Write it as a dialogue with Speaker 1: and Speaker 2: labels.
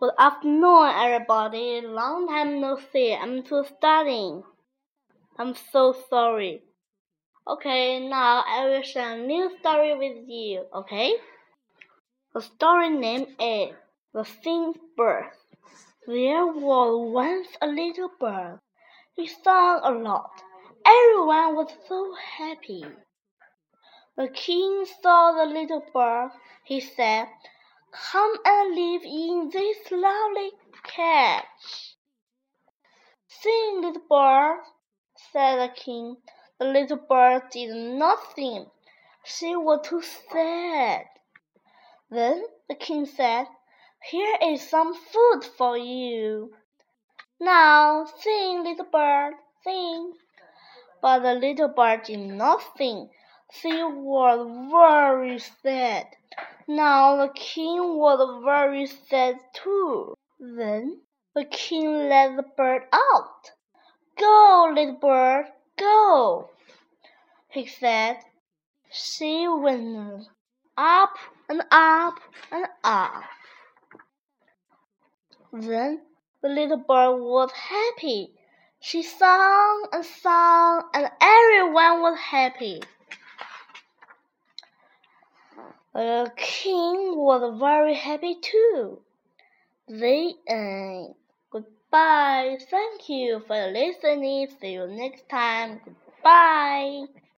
Speaker 1: Good afternoon, everybody. Long time no see. I'm still studying. I'm so sorry. Okay, now I will share a new story with you, okay? The story name is The Singing Bird. There was once a little bird. He sang a lot. Everyone was so happy. The king saw the little bird. He said, Come and live in this lovely cage. Sing, little bird, said the king. The little bird did not sing. She was too sad. Then the king said, Here is some food for you. Now sing, little bird, sing. But the little bird did not sing. She was very sad. Now the king was very sad too. Then the king let the bird out. Go, little bird, go, he said. She went up and up and up. Then the little bird was happy. She sang and sang, and everyone was happy. The king was very happy too. The end. Goodbye. Thank you for listening. See you next time. Goodbye.